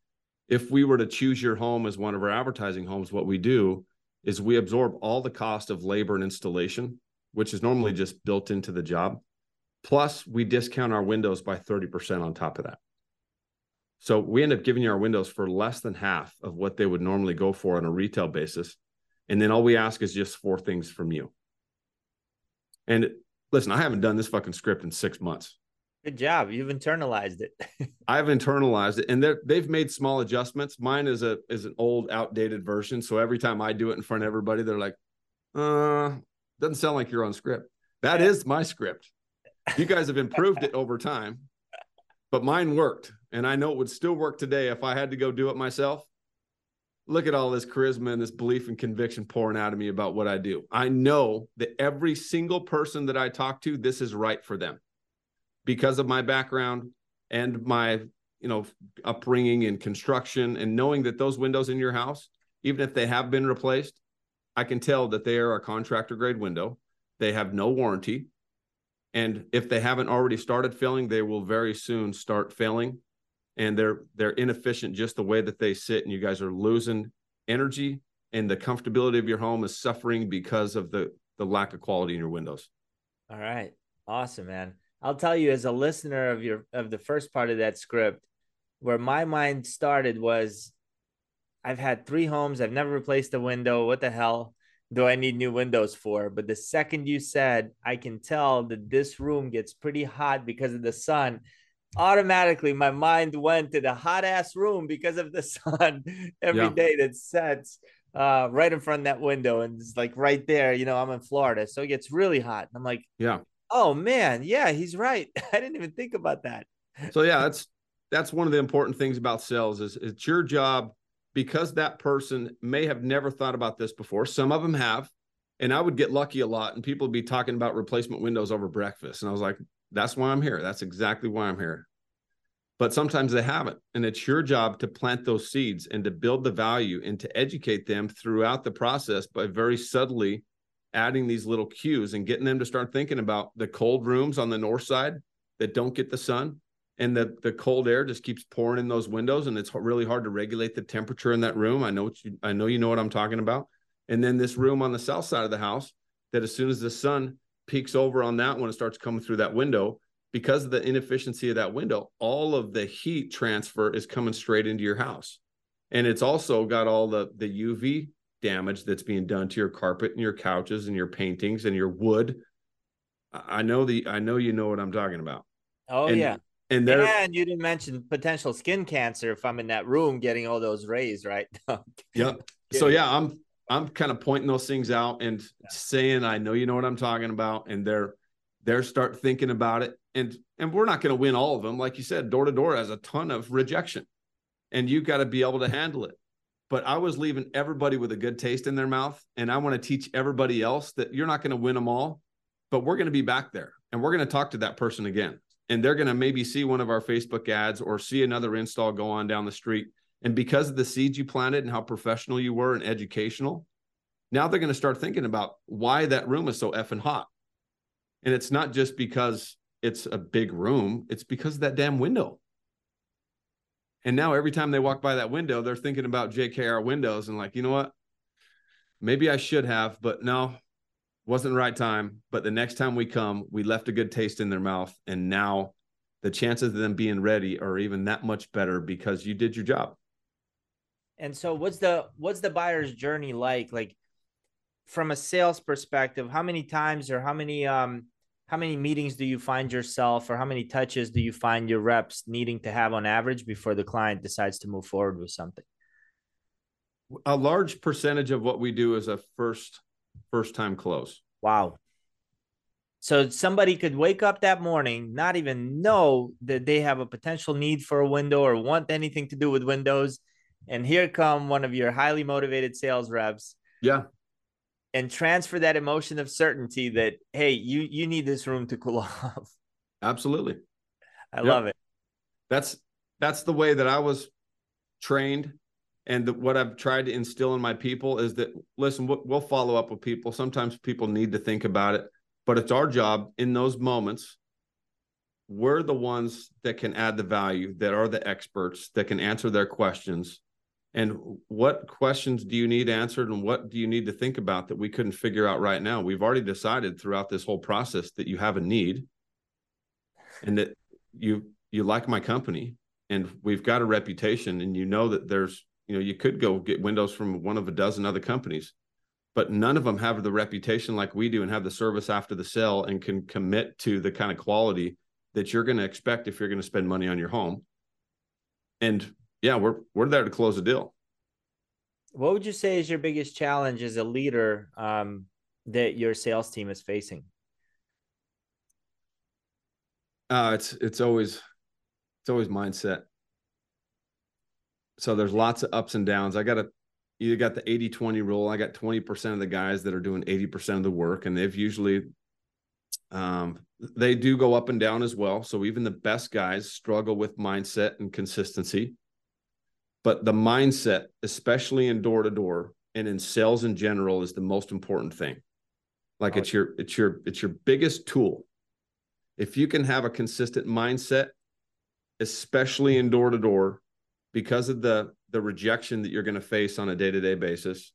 if we were to choose your home as one of our advertising homes, what we do is we absorb all the cost of labor and installation, which is normally just built into the job. Plus, we discount our windows by 30% on top of that. So we end up giving you our windows for less than half of what they would normally go for on a retail basis. And then all we ask is just four things from you. And listen, I haven't done this fucking script in six months. Good job. You've internalized it. [LAUGHS] I've internalized it, and they've made small adjustments. Mine is a is an old, outdated version. So every time I do it in front of everybody, they're like, "Uh, doesn't sound like you're on script." That is my script. You guys have improved it over time, but mine worked, and I know it would still work today if I had to go do it myself. Look at all this charisma and this belief and conviction pouring out of me about what I do. I know that every single person that I talk to, this is right for them because of my background and my you know upbringing in construction and knowing that those windows in your house even if they have been replaced i can tell that they are a contractor grade window. They have no warranty. And if they haven't already started failing they will very soon start failing and they're they're inefficient just the way that they sit. And you guys are losing energy and the comfortability of your home is suffering because of the the lack of quality in your windows. All right. Awesome man I'll tell you as a listener of your of the first part of that script, where my mind started was I've had three homes, I've never replaced a window. What the hell do I need new windows for? But the second you said, I can tell that this room gets pretty hot because of the sun. automatically my mind went to the hot ass room because of the [LAUGHS] sun every Yeah. day that sets uh, right in front of that window. And it's like right there, you know, I'm in Florida. So it gets really hot. And I'm like, Yeah. Oh man, yeah, he's right. [LAUGHS] I didn't even think about that. So yeah, that's that's one of the important things about sales is it's your job because that person may have never thought about this before. Some of them have, and I would get lucky a lot, and people would be talking about replacement windows over breakfast, and I was like, that's why I'm here. That's exactly why I'm here. But sometimes they haven't, and it's your job to plant those seeds and to build the value and to educate them throughout the process by very subtly adding these little cues and getting them to start thinking about the cold rooms on the north side that don't get the sun and the the cold air just keeps pouring in those windows and it's really hard to regulate the temperature in that room. I know what you i know you know what i'm talking about. And then this room on the south side of the house that as soon as the sun peaks over on that one it starts coming through that window. Because of the inefficiency of that window all of the heat transfer is coming straight into your house. And it's also got all the the uv damage that's being done to your carpet and your couches and your paintings and your wood i know the i know you know what i'm talking about Oh and, yeah. and there And you didn't mention potential skin cancer if I'm in that room getting all those rays, right? [LAUGHS] Yep. So yeah, I'm I'm kind of pointing those things out and saying I know you know what I'm talking about, and they're they're start thinking about it, and and we're not going to win all of them, like you said. Door to door has a ton of rejection, and you've got to be able to handle it. But I was leaving everybody with a good taste in their mouth, and I want to teach everybody else that you're not going to win them all, but we're going to be back there, and we're going to talk to that person again, and they're going to maybe see one of our Facebook ads or see another install go on down the street and because of the seeds you planted and how professional you were and educational, now they're going to start thinking about why that room is so effing hot. And it's not just because it's a big room, it's because of that damn window. And now every time they walk by that window, they're thinking about JKR windows and like, you know what? Maybe I should have, but no, wasn't the right time. But the next time we come, we left a good taste in their mouth. And now the chances of them being ready are even that much better because you did your job. And so what's the what's the buyer's journey like? Like from a sales perspective, how many times or how many um how many meetings do you find yourself or how many touches do you find your reps needing to have on average before the client decides to move forward with something? a large percentage of what we do is a first first time close Wow. So somebody could wake up that morning, not even know that they have a potential need for a window or want anything to do with windows. And here come one of your highly motivated sales reps yeah and transfer that emotion of certainty that, hey, you you need this room to cool [LAUGHS] off. absolutely I Yep. love it. that's that's the way that i was trained and the, what i've tried to instill in my people is that listen we'll, we'll follow up with people sometimes people need to think about it but it's our job in those moments we're the ones that can add the value that are the experts that can answer their questions and what questions do you need answered and what do you need to think about that we couldn't figure out right now? We've already decided throughout this whole process that you have a need and that you you like my company and we've got a reputation and you know that there's you know you could go get windows from one of a dozen other companies but none of them have the reputation like we do and have the service after the sale and can commit to the kind of quality that you're going to expect if you're going to spend money on your home. And yeah we're we're there to close a deal. What would you say is your biggest challenge as a leader um, that your sales team is facing? uh it's it's always it's always mindset. So there's lots of ups and downs. I got to you got the 80 20 rule. I got 20% of the guys that are doing 80% of the work and they've usually um they do go up and down as well. So even the best guys struggle with mindset and consistency but the mindset especially in door to door and in sales in general is the most important thing. Like it's your it's your it's your biggest tool. If you can have a consistent mindset especially in door to door because of the the rejection that you're going to face on a day-to-day basis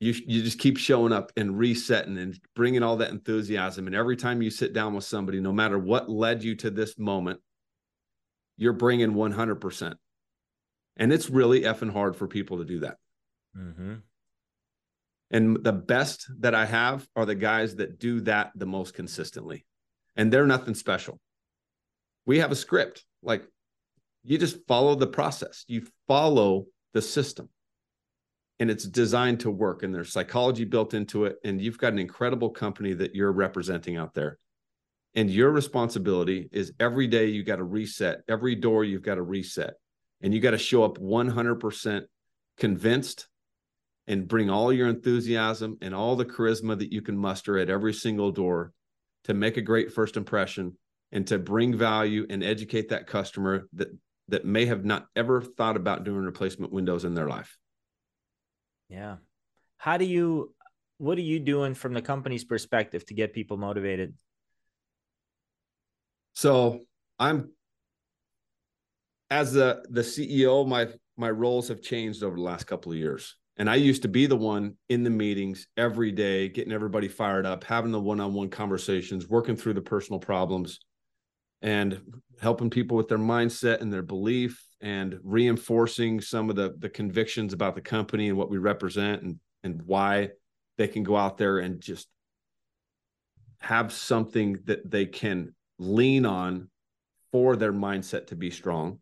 you you just keep showing up and resetting and bringing all that enthusiasm. And every time you sit down with somebody no matter what led you to this moment you're bringing 100% and it's really effing hard for people to do that Mm-hmm. and the best that I have are the guys that do that the most consistently. And they're nothing special. we have a script. Like you just follow the process. You follow the system. And it's designed to work and there's psychology built into it and you've got an incredible company that you're representing out there. And your responsibility is every day you got to reset, every door you've got to reset. And you got to show up 100% convinced and bring all your enthusiasm and all the charisma that you can muster at every single door to make a great first impression and to bring value and educate that customer that that may have not ever thought about doing replacement windows in their life. Yeah. How do you what are you doing from the company's perspective to get people motivated? So, I'm as the the CEO, my my roles have changed over the last couple of years. And I used to be the one in the meetings every day, getting everybody fired up, having the one on one conversations, working through the personal problems, and helping people with their mindset and their belief and reinforcing some of the, the convictions about the company and what we represent and, and why they can go out there and just have something that they can lean on for their mindset to be strong.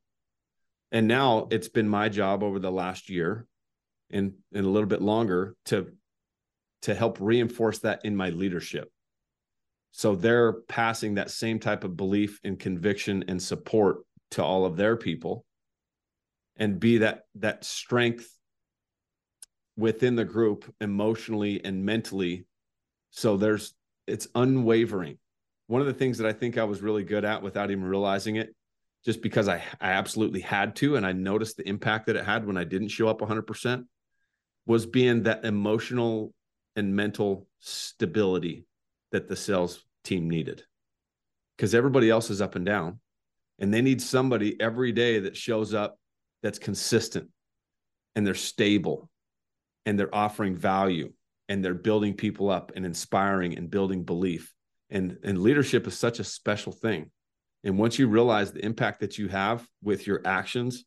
And now it's been my job over the last year and and a little bit longer to to help reinforce that in my leadership. So they're passing that same type of belief and conviction and support to all of their people and be that that strength within the group emotionally and mentally. So there's it's unwavering. One of the things that i think i was really good at without even realizing it just because i i absolutely had to and i noticed the impact that it had when i didn't show up 100% was being that emotional and mental stability that the sales team needed. Because everybody else is up and down and they need somebody every day that shows up that's consistent and they're stable and they're offering value and they're building people up and inspiring and building belief and and leadership is such a special thing and once you realize the impact that you have with your actions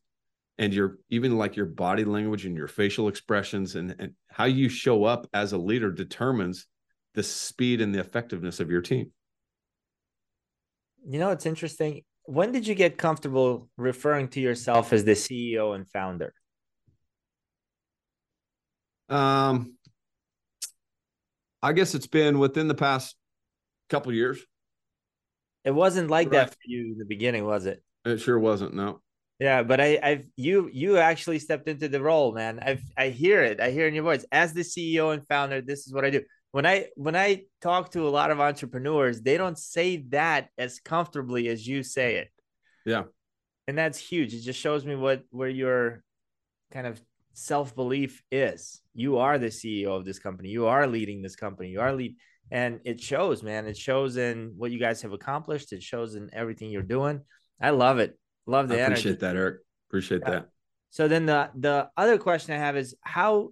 and your even like your body language and your facial expressions and, and how you show up as a leader determines the speed and the effectiveness of your team. You know it's interesting. When did you get comfortable referring to yourself as the ceo and founder? Um i guess it's been within the past couple years it wasn't like right. that for you in the beginning was it it sure wasn't no yeah, but I, I've you you actually stepped into the role, man. I I hear it. I hear in your voice as the CEO and founder. This is what I do. When I when I talk to a lot of entrepreneurs, they don't say that as comfortably as you say it. Yeah, and that's huge. It just shows me what where your kind of self belief is. You are the CEO of this company. You are leading this company. You are lead, and it shows, man. It shows in what you guys have accomplished. It shows in everything you're doing. I love it. Love the I appreciate energy. that, Eric. Appreciate yeah. that. So then the the other question I have is how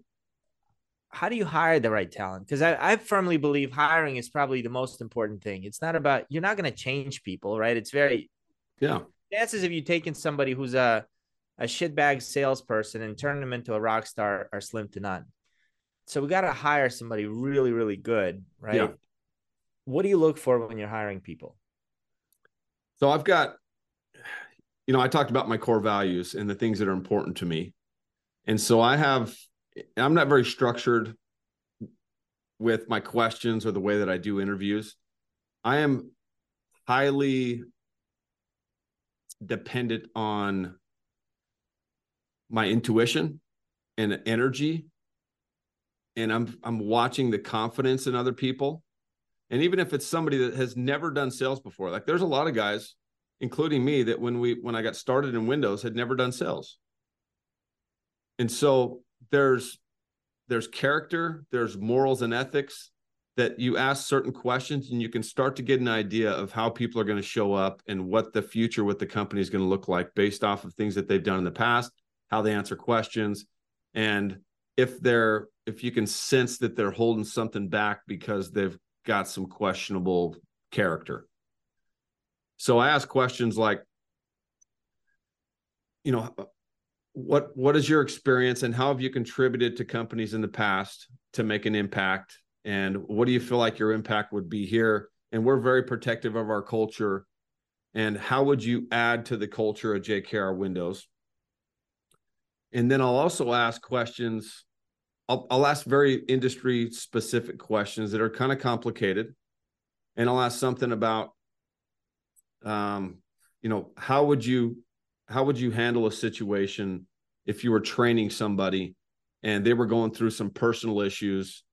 how do you hire the right talent? Because I, I firmly believe hiring is probably the most important thing. It's not about you're not going to change people, right? It's very yeah. Chances of you taking somebody who's a a shitbag salesperson and turn them into a rock star are slim to none. So we got to hire somebody really, really good, right? Yeah. What do you look for when you're hiring people? So I've got you know, I talked about my core values and the things that are important to me. And so I have, I'm not very structured with my questions or the way that I do interviews. I am highly dependent on my intuition and energy and I'm I'm watching the confidence in other people. And even if it's somebody that has never done sales before, like there's a lot of guys including me, that when we when I got started in Windows had never done sales. And so there's there's character, there's morals and ethics that you ask certain questions and you can start to get an idea of how people are going to show up and what the future with the company is going to look like based off of things that they've done in the past, how they answer questions, and if they're if you can sense that they're holding something back because they've got some questionable character so I ask questions like, you know, what what is your experience and how have you contributed to companies in the past to make an impact? And what do you feel like your impact would be here? And we're very protective of our culture and how would you add to the culture of JKR Windows? And then I'll also ask questions. I'll, I'll ask very industry specific questions that are kind of complicated. And I'll ask something about, um, you know, how would you, how would you handle a situation if you were training somebody and they were going through some personal issues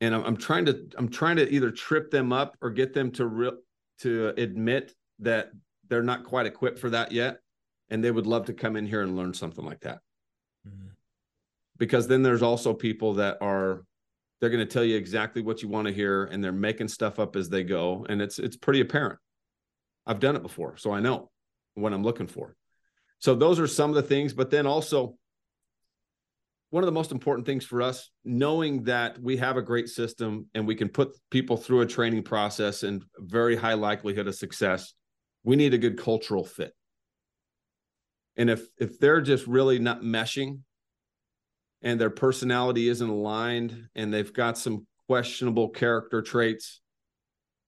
and I'm, I'm, trying to i'm trying to either trip them up or get them to real to admit that they're not quite equipped for that yet and they would love to come in here and learn something like that mm-hmm. Because then there's also people that are they're going to tell you exactly what you want to hear and they're making stuff up as they go and it's it's pretty apparent. I've done it before so i know what i'm looking for. So those are some of the things but then also one of the most important things for us knowing that we have a great system and we can put people through a training process and very high likelihood of success we need a good cultural fit. And if if they're just really not meshing and their personality isn't aligned and they've got some questionable character traits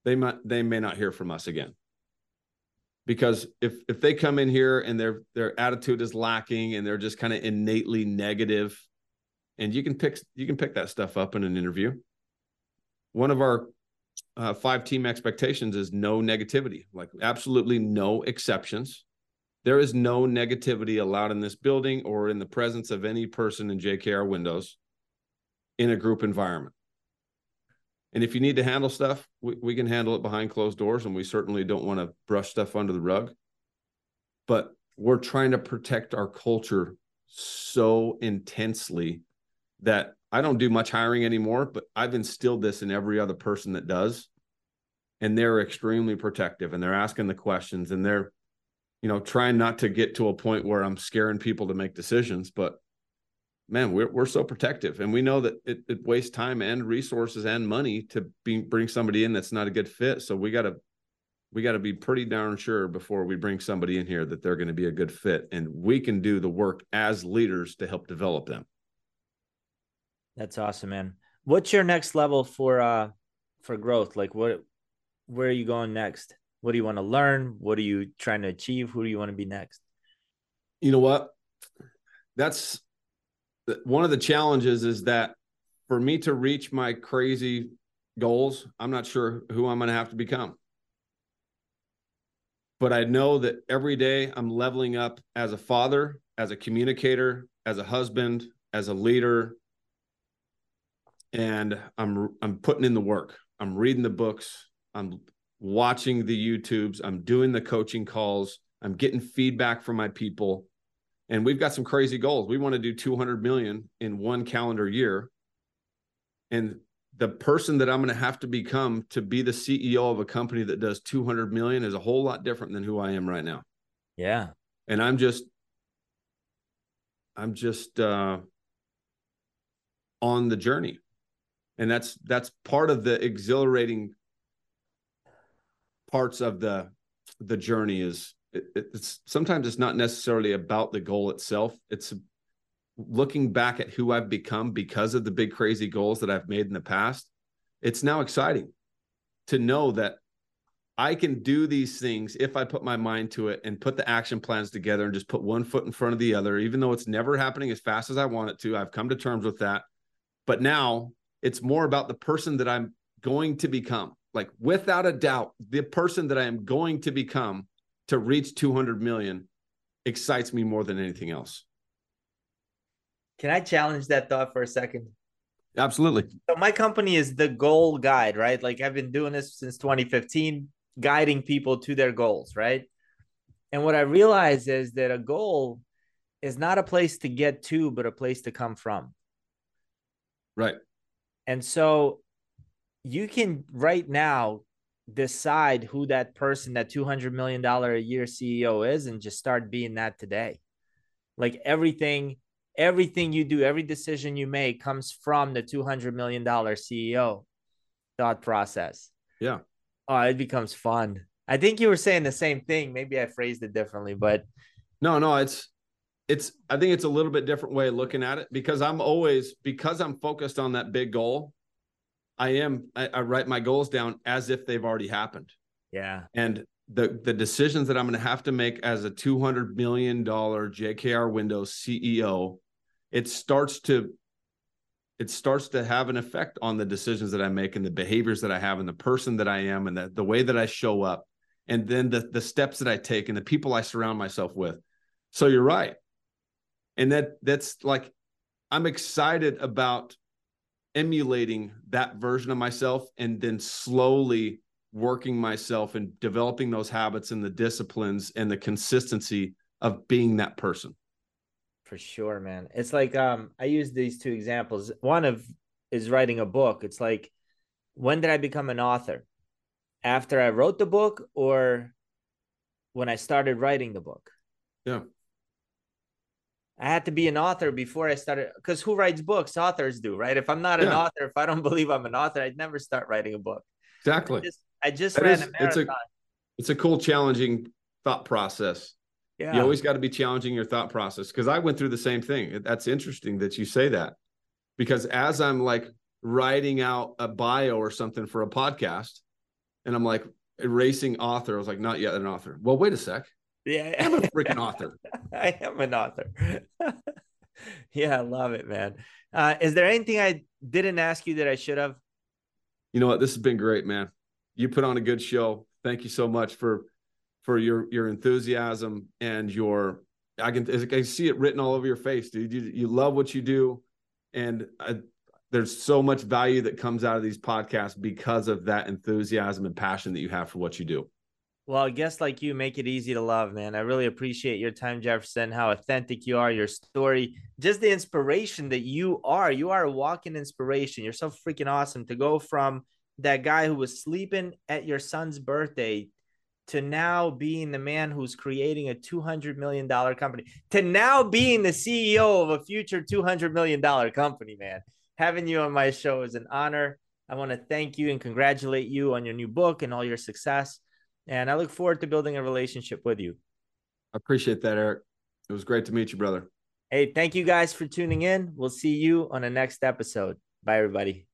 they might they may not hear from us again. Because if if they come in here and their their attitude is lacking and they're just kind of innately negative and you can pick you can pick that stuff up in an interview. One of our uh, five team expectations is no negativity like absolutely no exceptions there is no negativity allowed in this building or in the presence of any person in jkr windows in a group environment and if you need to handle stuff we, we can handle it behind closed doors and we certainly don't want to brush stuff under the rug but we're trying to protect our culture so intensely that I don't do much hiring anymore, but I've instilled this in every other person that does. And they're extremely protective and they're asking the questions and they're, you know, trying not to get to a point where I'm scaring people to make decisions. But man, we're, we're so protective and we know that it, it wastes time and resources and money to be, bring somebody in that's not a good fit. So we got to, we got to be pretty darn sure before we bring somebody in here that they're going to be a good fit and we can do the work as leaders to help develop them. That's awesome, man. What's your next level for uh for growth? Like what where are you going next? What do you want to learn? What are you trying to achieve? Who do you want to be next? You know what? That's one of the challenges is that for me to reach my crazy goals, I'm not sure who I'm going to have to become. But I know that every day I'm leveling up as a father, as a communicator, as a husband, as a leader, and I'm I'm putting in the work. I'm reading the books. I'm watching the YouTubes. I'm doing the coaching calls. I'm getting feedback from my people. And we've got some crazy goals. We want to do 200 million in one calendar year. And the person that I'm going to have to become to be the CEO of a company that does 200 million is a whole lot different than who I am right now. Yeah. And I'm just I'm just uh on the journey and that's that's part of the exhilarating parts of the the journey is it, it's sometimes it's not necessarily about the goal itself. It's looking back at who i've become because of the big crazy goals that i've made in the past. It's now exciting to know that i can do these things if i put my mind to it and put the action plans together and just put one foot in front of the other even though it's never happening as fast as i want it to. I've come to terms with that. But now it's more about the person that I'm going to become. Like without a doubt, the person that I am going to become to reach 200 million excites me more than anything else. Can I challenge that thought for a second? Absolutely. So my company is the goal guide, right? Like I've been doing this since 2015, guiding people to their goals, right? And what I realize is that a goal is not a place to get to, but a place to come from. Right. And so you can right now decide who that person, that $200 million a year CEO is, and just start being that today. Like everything, everything you do, every decision you make comes from the $200 million CEO thought process. Yeah. Oh, it becomes fun. I think you were saying the same thing. Maybe I phrased it differently, but no, no, it's it's I think it's a little bit different way of looking at it because I'm always because I'm focused on that big goal. I am I, I write my goals down as if they've already happened. Yeah. And the the decisions that I'm going to have to make as a 200 million dollar JKR Windows CEO, it starts to it starts to have an effect on the decisions that I make and the behaviors that I have and the person that I am and the, the way that I show up and then the the steps that I take and the people I surround myself with. So you're right. And that that's like I'm excited about emulating that version of myself and then slowly working myself and developing those habits and the disciplines and the consistency of being that person. For sure, man. It's like um I use these two examples. One of is writing a book. It's like when did I become an author? After I wrote the book or when I started writing the book? Yeah. I had to be an author before I started because who writes books? Authors do, right? If I'm not an author, if I don't [LAUGHS] believe I'm an author, I'd never start writing a book. Exactly. I just, I just ran is, a marathon. It's a, it's a cool, challenging thought process. Yeah. You always got to be challenging your thought process because I went through the same thing. That's interesting that you say that because as I'm like writing out a bio or something for a podcast and I'm like erasing author, I was like, not yet an author. Well, wait a sec. Yeah. I'm a freaking [LAUGHS] author. I am an author. [LAUGHS] yeah, I love it, man. Uh, is there anything I didn't ask you that I should have? You know what? This has been great, man. You put on a good show. Thank you so much for for your your enthusiasm and your I can I can see it written all over your face, dude. You you love what you do, and I, there's so much value that comes out of these podcasts because of that enthusiasm and passion that you have for what you do. Well, I guess like you make it easy to love, man. I really appreciate your time, Jefferson, how authentic you are, your story, just the inspiration that you are. You are a walking inspiration. You're so freaking awesome to go from that guy who was sleeping at your son's birthday to now being the man who's creating a $200 million company, to now being the CEO of a future $200 million company, man. Having you on my show is an honor. I want to thank you and congratulate you on your new book and all your success. And I look forward to building a relationship with you. I appreciate that, Eric. It was great to meet you, brother. Hey, thank you guys for tuning in. We'll see you on the next episode. Bye, everybody.